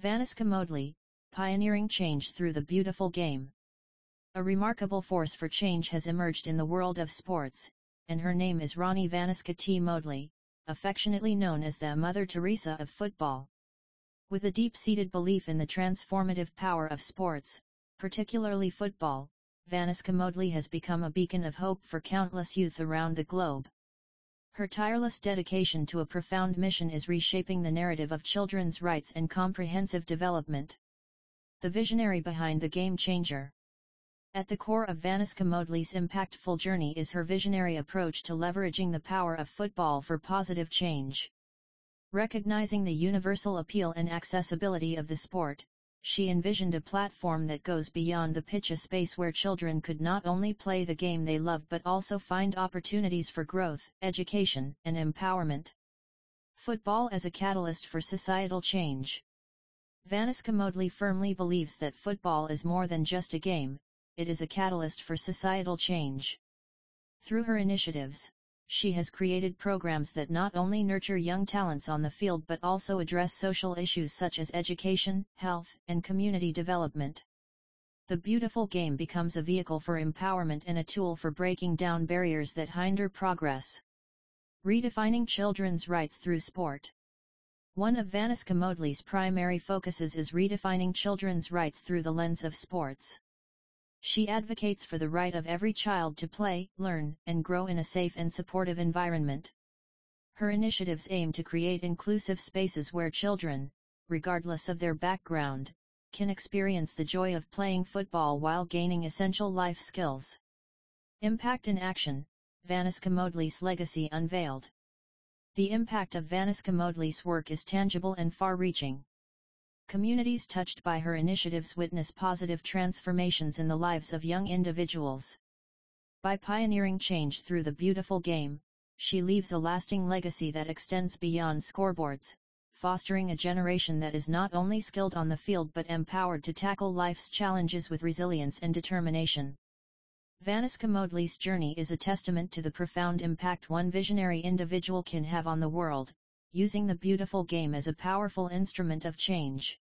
Vanouska Modely, pioneering change through the beautiful game. A remarkable force for change has emerged in the world of sports, and her name is Rani Vanouska T. Modely, affectionately known as the Mother Teresa of football. With a deep-seated belief in the transformative power of sports, particularly football, Vanouska Modely has become a beacon of hope for countless youth around the globe. Her tireless dedication to a profound mission is reshaping the narrative of children's rights and comprehensive development. The visionary behind the game changer. At the core of Vanouska Modely's impactful journey is her visionary approach to leveraging the power of football for positive change. Recognizing the universal appeal and accessibility of the sport, she envisioned a platform that goes beyond the pitch a space where children could not only play the game they love but also find opportunities for growth, education, and empowerment. Football as a catalyst for societal change. Vanouska Modely firmly believes that football is more than just a game, it is a catalyst for societal change. Through her initiatives, she has created programs that not only nurture young talents on the field but also address social issues such as education, health, and community development. The beautiful game becomes a vehicle for empowerment and a tool for breaking down barriers that hinder progress. Redefining children's rights through sport. One of Vanouska Modely's primary focuses is redefining children's rights through the lens of sports. She advocates for the right of every child to play, learn, and grow in a safe and supportive environment. Her initiatives aim to create inclusive spaces where children, regardless of their background, can experience the joy of playing football while gaining essential life skills. Impact in Action, Vanouska Modely's Legacy Unveiled The impact of Vanouska Modely's work is tangible and far-reaching. Communities touched by her initiatives witness positive transformations in the lives of young individuals. By pioneering change through the beautiful game, she leaves a lasting legacy that extends beyond scoreboards, fostering a generation that is not only skilled on the field but empowered to tackle life's challenges with resilience and determination. Vanouska Modely's journey is a testament to the profound impact one visionary individual can have on the world, using the beautiful game as a powerful instrument of change.